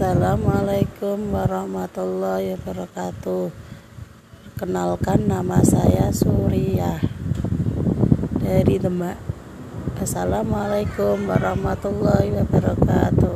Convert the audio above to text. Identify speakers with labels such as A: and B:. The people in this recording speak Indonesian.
A: Assalamualaikum warahmatullahi wabarakatuh. Kenalkan nama saya Surya dari Demak. Assalamualaikum warahmatullahi wabarakatuh.